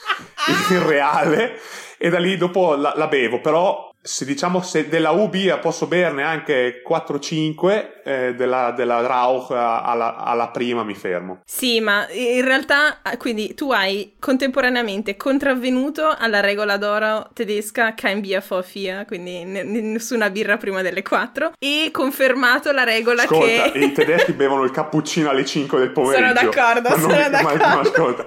Speaker 2: *laughs* irreale e da lì dopo la, la bevo, però se diciamo se della UB posso berne anche 4-5, eh, della, della Rauch alla, alla, prima mi fermo.
Speaker 1: Sì, ma in realtà quindi tu hai contemporaneamente contravvenuto alla regola d'oro tedesca kein Bier vor vier, quindi n- nessuna birra prima delle 4 e confermato la regola
Speaker 2: ascolta,
Speaker 1: che...
Speaker 2: i tedeschi *laughs* bevono il cappuccino alle 5 del pomeriggio.
Speaker 1: Sono d'accordo, ma sono d'accordo. Ma,
Speaker 2: ma, ascolta,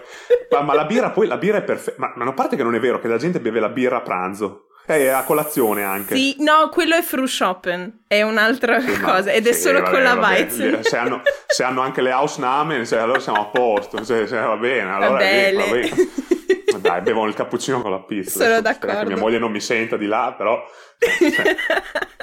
Speaker 2: ma, ma, la birra poi, la birra è perfetta, ma, ma a parte che non è vero che la gente beve la birra a pranzo. Eh, a colazione anche.
Speaker 1: Sì, no, quello è Frühschoppen, è un'altra sì, cosa, ed è sì, solo vabbè, con la Weizen.
Speaker 2: Se hanno, se hanno, anche le Hausnamen, se, allora siamo a posto, se, se va bene, allora va
Speaker 1: bene. Va
Speaker 2: bene. *laughs* Dai, bevono il cappuccino con la pizza.
Speaker 1: Sono d'accordo.
Speaker 2: Che mia moglie non mi senta di là, però... *laughs*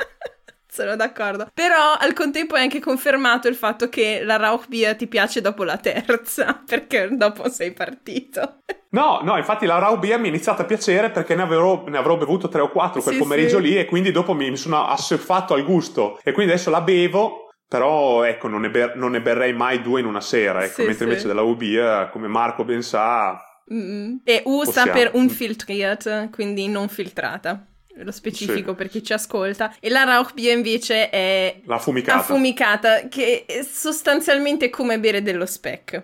Speaker 1: Sono d'accordo. Però al contempo è anche confermato il fatto che la Rauchbier ti piace dopo la terza, *laughs* perché dopo sei partito.
Speaker 2: No, no, infatti la Rauchbier mi è iniziata a piacere perché ne avrò, ne avrò bevuto tre o quattro quel sì, pomeriggio sì. lì e quindi dopo mi, mi sono assurfato al gusto e quindi adesso la bevo però ecco, non ne, ber- non ne, berrei mai due in una sera, ecco,
Speaker 1: Sì,
Speaker 2: mentre
Speaker 1: sì.
Speaker 2: invece della Ubia, come Marco ben sa,
Speaker 1: Mm. E U sta
Speaker 2: Possiamo.
Speaker 1: per unfiltriert, quindi non filtrata. Lo specifico
Speaker 2: Sì.
Speaker 1: per chi ci ascolta. E la Rauchbier invece è
Speaker 2: la fumicata.
Speaker 1: affumicata, che è sostanzialmente come bere dello speck.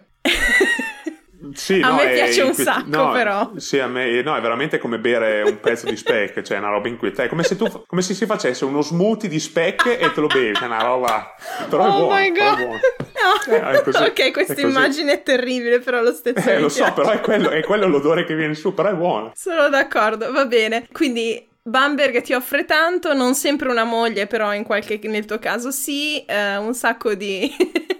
Speaker 2: Sì,
Speaker 1: A
Speaker 2: no,
Speaker 1: me
Speaker 2: è
Speaker 1: piace un
Speaker 2: inquiet-
Speaker 1: sacco,
Speaker 2: no,
Speaker 1: però.
Speaker 2: Sì, a me no, è veramente come bere un pezzo di speck, cioè è una roba inquietante. È come se, tu, come se si facesse uno smoothie di speck e te lo bevi, è una roba... Però è
Speaker 1: oh
Speaker 2: buono,
Speaker 1: my
Speaker 2: però è
Speaker 1: god!
Speaker 2: buono.
Speaker 1: No.
Speaker 2: Eh, è così,
Speaker 1: ok,
Speaker 2: è
Speaker 1: questa immagine è terribile, però lo stesso
Speaker 2: Eh, lo so,
Speaker 1: piace.
Speaker 2: però è quello, è quello l'odore che viene su, però è buono.
Speaker 1: Sono d'accordo, va bene. Quindi Bamberg ti offre tanto, non sempre una moglie, però in qualche, nel tuo caso sì, eh, un sacco di,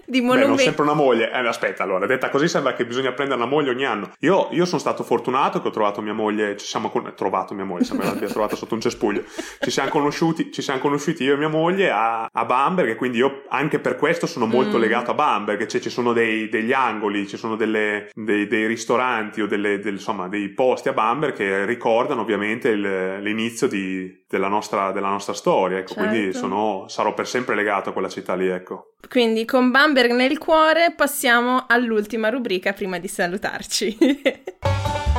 Speaker 1: di
Speaker 2: Beh, non
Speaker 1: monumenti.
Speaker 2: sempre una moglie. Eh, aspetta, allora, detta così sembra che bisogna prendere una moglie ogni anno. Io, io sono stato fortunato che ho trovato mia moglie, ci siamo con- trovato mia moglie, sembra l'abbia trovata sotto un cespuglio. Ci siamo conosciuti, ci siamo conosciuti io e mia moglie a, a Bamberg e quindi io anche per questo sono molto
Speaker 1: Mm.
Speaker 2: legato a Bamberg, cioè ci sono dei- degli angoli, ci sono delle- dei, dei ristoranti o delle, del- insomma, dei posti a Bamberg che ricordano ovviamente il- l'inizio di- della, nostra, della nostra storia, ecco, quindi
Speaker 1: Certo.
Speaker 2: sono- sarò per sempre legato a quella città lì, ecco.
Speaker 1: Quindi con Bamberg nel cuore passiamo all'ultima rubrica prima di salutarci. *laughs*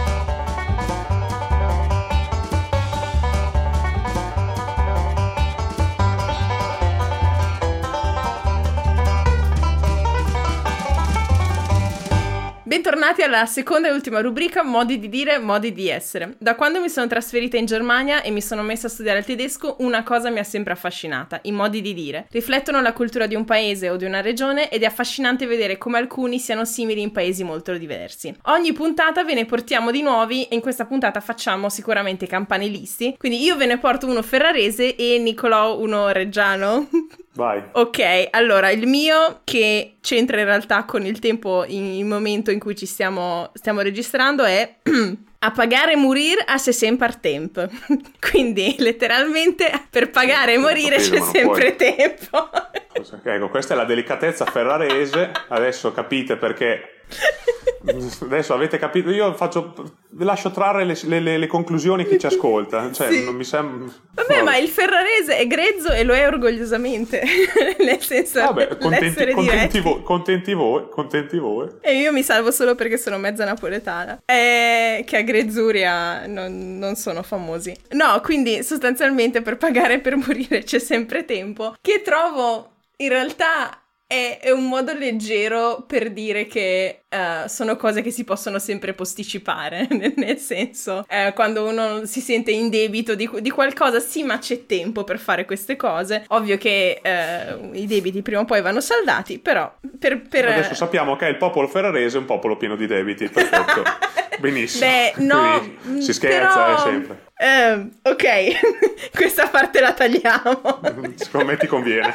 Speaker 1: Bentornati alla seconda e ultima rubrica, modi di dire, modi di essere. Da quando mi sono trasferita in Germania e mi sono messa a studiare il tedesco, una cosa mi ha sempre affascinata, i modi di dire. Riflettono la cultura di un paese o di una regione ed è affascinante vedere come alcuni siano simili in paesi molto diversi. Ogni puntata ve ne portiamo di nuovi e in questa puntata facciamo sicuramente i campanilisti. Quindi io ve ne porto uno ferrarese e Nicolò uno reggiano.
Speaker 2: Vai. *laughs*
Speaker 1: Ok, allora il mio che c'entra in realtà con il tempo, il momento in cui ci stiamo, stiamo registrando è *clears throat* a pagare e morire a se sempre tempo. *laughs* Quindi letteralmente per pagare e morire
Speaker 2: capito,
Speaker 1: c'è sempre tempo.
Speaker 2: Cosa- Ecco, questa è la delicatezza ferrarese. Adesso capite perché. *laughs* Adesso avete capito. Io faccio. Lascio trarre le, le- le- conclusioni chi ci ascolta. Cioè,
Speaker 1: Sì.
Speaker 2: non mi sembra.
Speaker 1: Vabbè, ma il ferrarese è grezzo e lo è orgogliosamente, *laughs* nel senso
Speaker 2: Vabbè, contenti,
Speaker 1: l'essere
Speaker 2: contenti,
Speaker 1: diretti.
Speaker 2: voi, contenti voi, contenti voi.
Speaker 1: E io mi salvo solo perché sono mezza napoletana. E che a Grezzuria non, non sono famosi. No, quindi sostanzialmente per pagare e per morire c'è sempre tempo. Che trovo in realtà è, è un modo leggero per dire che eh, sono cose che si possono sempre posticipare. *laughs* Nel, senso, eh, quando uno si sente in debito di, di qualcosa, sì, ma c'è tempo per fare queste cose. Ovvio che eh, i debiti prima o poi vanno saldati, però per... per
Speaker 2: Adesso sappiamo che il popolo ferrarese è un popolo pieno di debiti. Perfetto. *laughs* Benissimo.
Speaker 1: Beh, no,
Speaker 2: Quindi si scherza,
Speaker 1: però-
Speaker 2: eh, sempre.
Speaker 1: Ehm, ok, *laughs* questa parte la tagliamo.
Speaker 2: Secondo me ti conviene.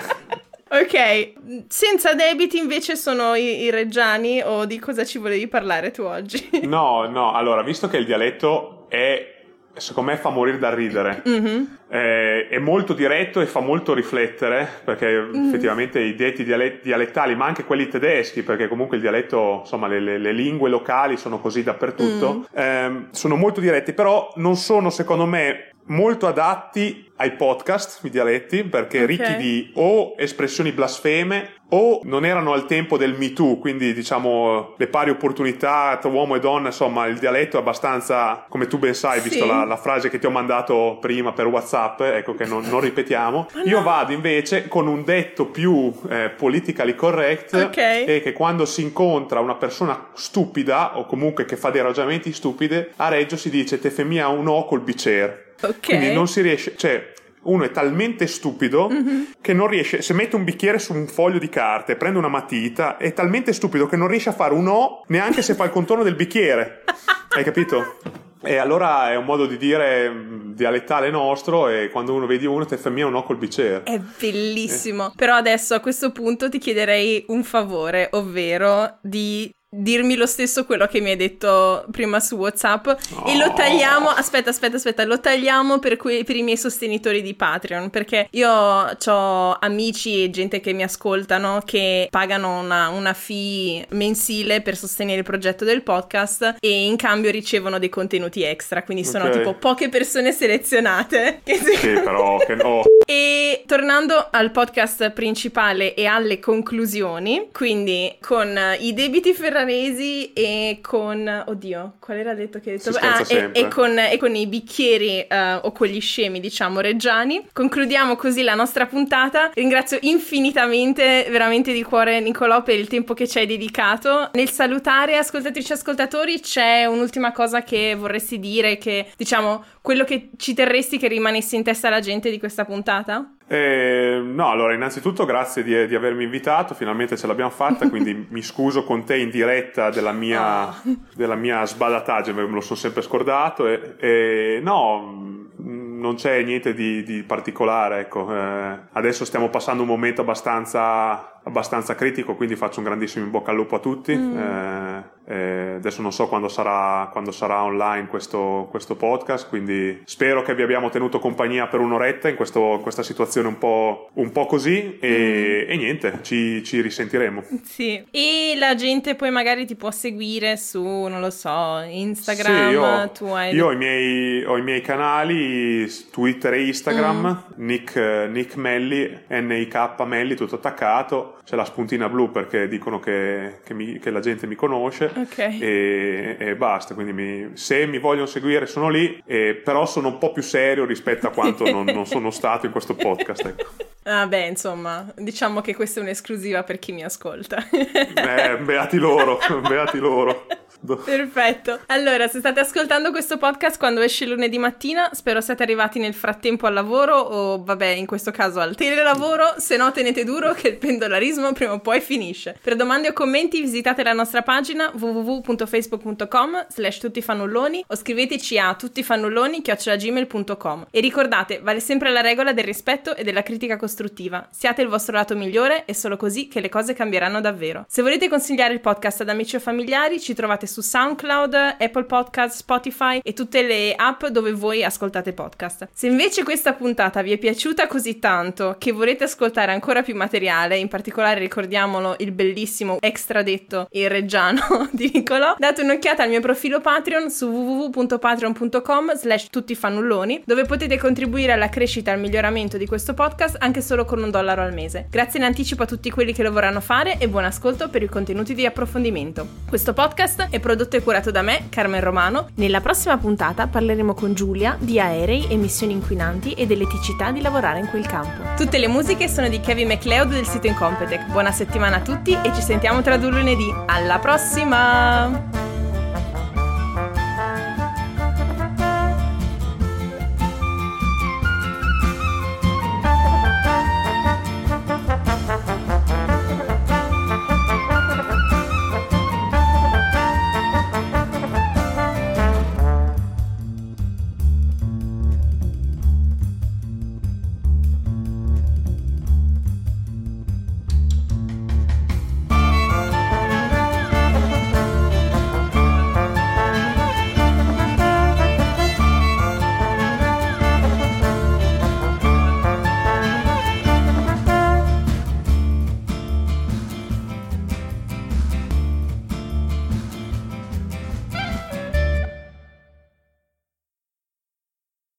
Speaker 1: Ok, senza debiti invece sono i, i reggiani o di cosa ci volevi parlare tu oggi? *laughs*
Speaker 2: No, no, allora, visto che il dialetto è, secondo me, fa morire da ridere,
Speaker 1: Mhm.
Speaker 2: eh, è molto diretto e fa molto riflettere, perché
Speaker 1: Mm.
Speaker 2: effettivamente i detti diale- dialettali, ma anche quelli tedeschi, perché comunque il dialetto, insomma, le, le- le lingue locali sono così dappertutto,
Speaker 1: Mm.
Speaker 2: ehm, sono molto diretti, però non sono, secondo me, molto adatti ai podcast, i dialetti, perché
Speaker 1: Ok.
Speaker 2: ricchi di o espressioni blasfeme o non erano al tempo del Me Too, quindi diciamo le pari opportunità tra uomo e donna, insomma il dialetto è abbastanza, come tu ben sai,
Speaker 1: Sì.
Speaker 2: visto la, la frase che ti ho mandato prima per Whatsapp, ecco che non, non ripetiamo,
Speaker 1: Ma
Speaker 2: io
Speaker 1: no.
Speaker 2: vado invece con un detto più eh, politically correct
Speaker 1: Ok.
Speaker 2: e che quando si incontra una persona stupida o comunque che fa dei ragionamenti stupide, a Reggio si dice te femmia un o col bicchiere.
Speaker 1: Ok.
Speaker 2: Quindi non si riesce, cioè uno è talmente stupido
Speaker 1: Mhm.
Speaker 2: che non riesce, se mette un bicchiere su un foglio di carte, prende una matita, è talmente stupido che non riesce a fare un O neanche se fa il contorno del bicchiere. Hai capito? E allora è un modo di dire mh, dialettale nostro e quando uno vedi uno te femmia un O col bicchiere.
Speaker 1: È bellissimo. Però adesso a questo punto ti chiederei un favore, ovvero di dirmi lo stesso quello che mi hai detto prima su WhatsApp oh. e lo tagliamo, aspetta, aspetta, aspetta, lo tagliamo per, que- per i miei sostenitori di Patreon perché io ho amici e gente che mi ascoltano che pagano una, una fee mensile per sostenere il progetto del podcast e in cambio ricevono dei contenuti extra, quindi sono okay. tipo poche persone selezionate. *laughs*
Speaker 2: Sì, però che no.
Speaker 1: E tornando al podcast principale e alle conclusioni, quindi con i debiti ferraresi e con... Oddio, qual era detto che hai detto?
Speaker 2: Ah,
Speaker 1: e, e, con, e, con, i bicchieri uh, o con gli scemi, diciamo, reggiani. Concludiamo così la nostra puntata. Ringrazio infinitamente, veramente di cuore, Nicolò, per il tempo che ci hai dedicato. Nel salutare ascoltatrici e ascoltatori c'è un'ultima cosa che vorresti dire, che diciamo quello che ci terresti che rimanesse in testa alla gente di questa puntata?
Speaker 2: Eh, no, allora innanzitutto grazie di, di, avermi invitato, finalmente ce l'abbiamo fatta, *laughs* quindi mi scuso con te in diretta della mia, oh. della mia sbadataggine, me lo sono sempre scordato e, e no, non c'è niente di, di particolare, ecco. Eh, adesso stiamo passando un momento abbastanza abbastanza critico, quindi faccio un grandissimo in bocca al lupo a tutti. Mm. Eh, eh, adesso non so quando sarà, quando sarà online questo, questo, podcast, quindi spero che vi abbiamo tenuto compagnia per un'oretta in questo, questa situazione un po', un po così e, mm. e niente, ci, ci, risentiremo.
Speaker 1: Sì, e la gente poi magari ti può seguire su, non lo so, Instagram.
Speaker 2: Sì, io, hai... io ho, i miei, ho, i miei, canali Twitter e Instagram, mm. Nick, Nick Melli, N-I-K Melli, tutto attaccato c'è la spuntina blu perché dicono che, che, mi, che la gente mi conosce
Speaker 1: okay.
Speaker 2: e, e, basta. Quindi mi, se mi vogliono seguire sono lì, eh, però sono un po' più serio rispetto a quanto *laughs* non, non sono stato in questo podcast. Ecco.
Speaker 1: Ah beh, insomma, diciamo che questa è un'esclusiva per chi mi ascolta.
Speaker 2: eh, beati loro, *laughs* beati loro.
Speaker 1: Perfetto. Allora, se state ascoltando questo podcast quando esce lunedì mattina, spero siate arrivati nel frattempo al lavoro o, vabbè, in questo caso al telelavoro. Se no, tenete duro che il pendolarismo prima o poi finisce. Per domande o commenti visitate la nostra pagina www.facebook.com slash tuttifannulloni o scriveteci a tuttifannulloni.gmail.com E ricordate, vale sempre la regola del rispetto e della critica costruttiva. Siate il vostro lato migliore, è solo così che le cose cambieranno davvero. Se volete consigliare il podcast ad amici o familiari, ci trovate su su SoundCloud, Apple Podcast, Spotify e tutte le app dove voi ascoltate podcast. Se invece questa puntata vi è piaciuta così tanto che volete ascoltare ancora più materiale, in particolare ricordiamolo il bellissimo extra detto il reggiano *laughs* di Nicolò, date un'occhiata al mio profilo Patreon su www.patreon.com slash tuttifannulloni dove potete contribuire alla crescita e al miglioramento di questo podcast anche solo con un dollaro al mese. Grazie in anticipo a tutti quelli che lo vorranno fare e buon ascolto per i contenuti di approfondimento. Questo podcast è prodotto e curato da me, Carmen Romano. Nella prossima puntata parleremo con Giulia di aerei, emissioni inquinanti e dell'eticità di lavorare in quel campo. Tutte le musiche sono di Kevin MacLeod del sito Incompetech. Buona settimana a tutti e ci sentiamo tra due lunedì. Alla prossima!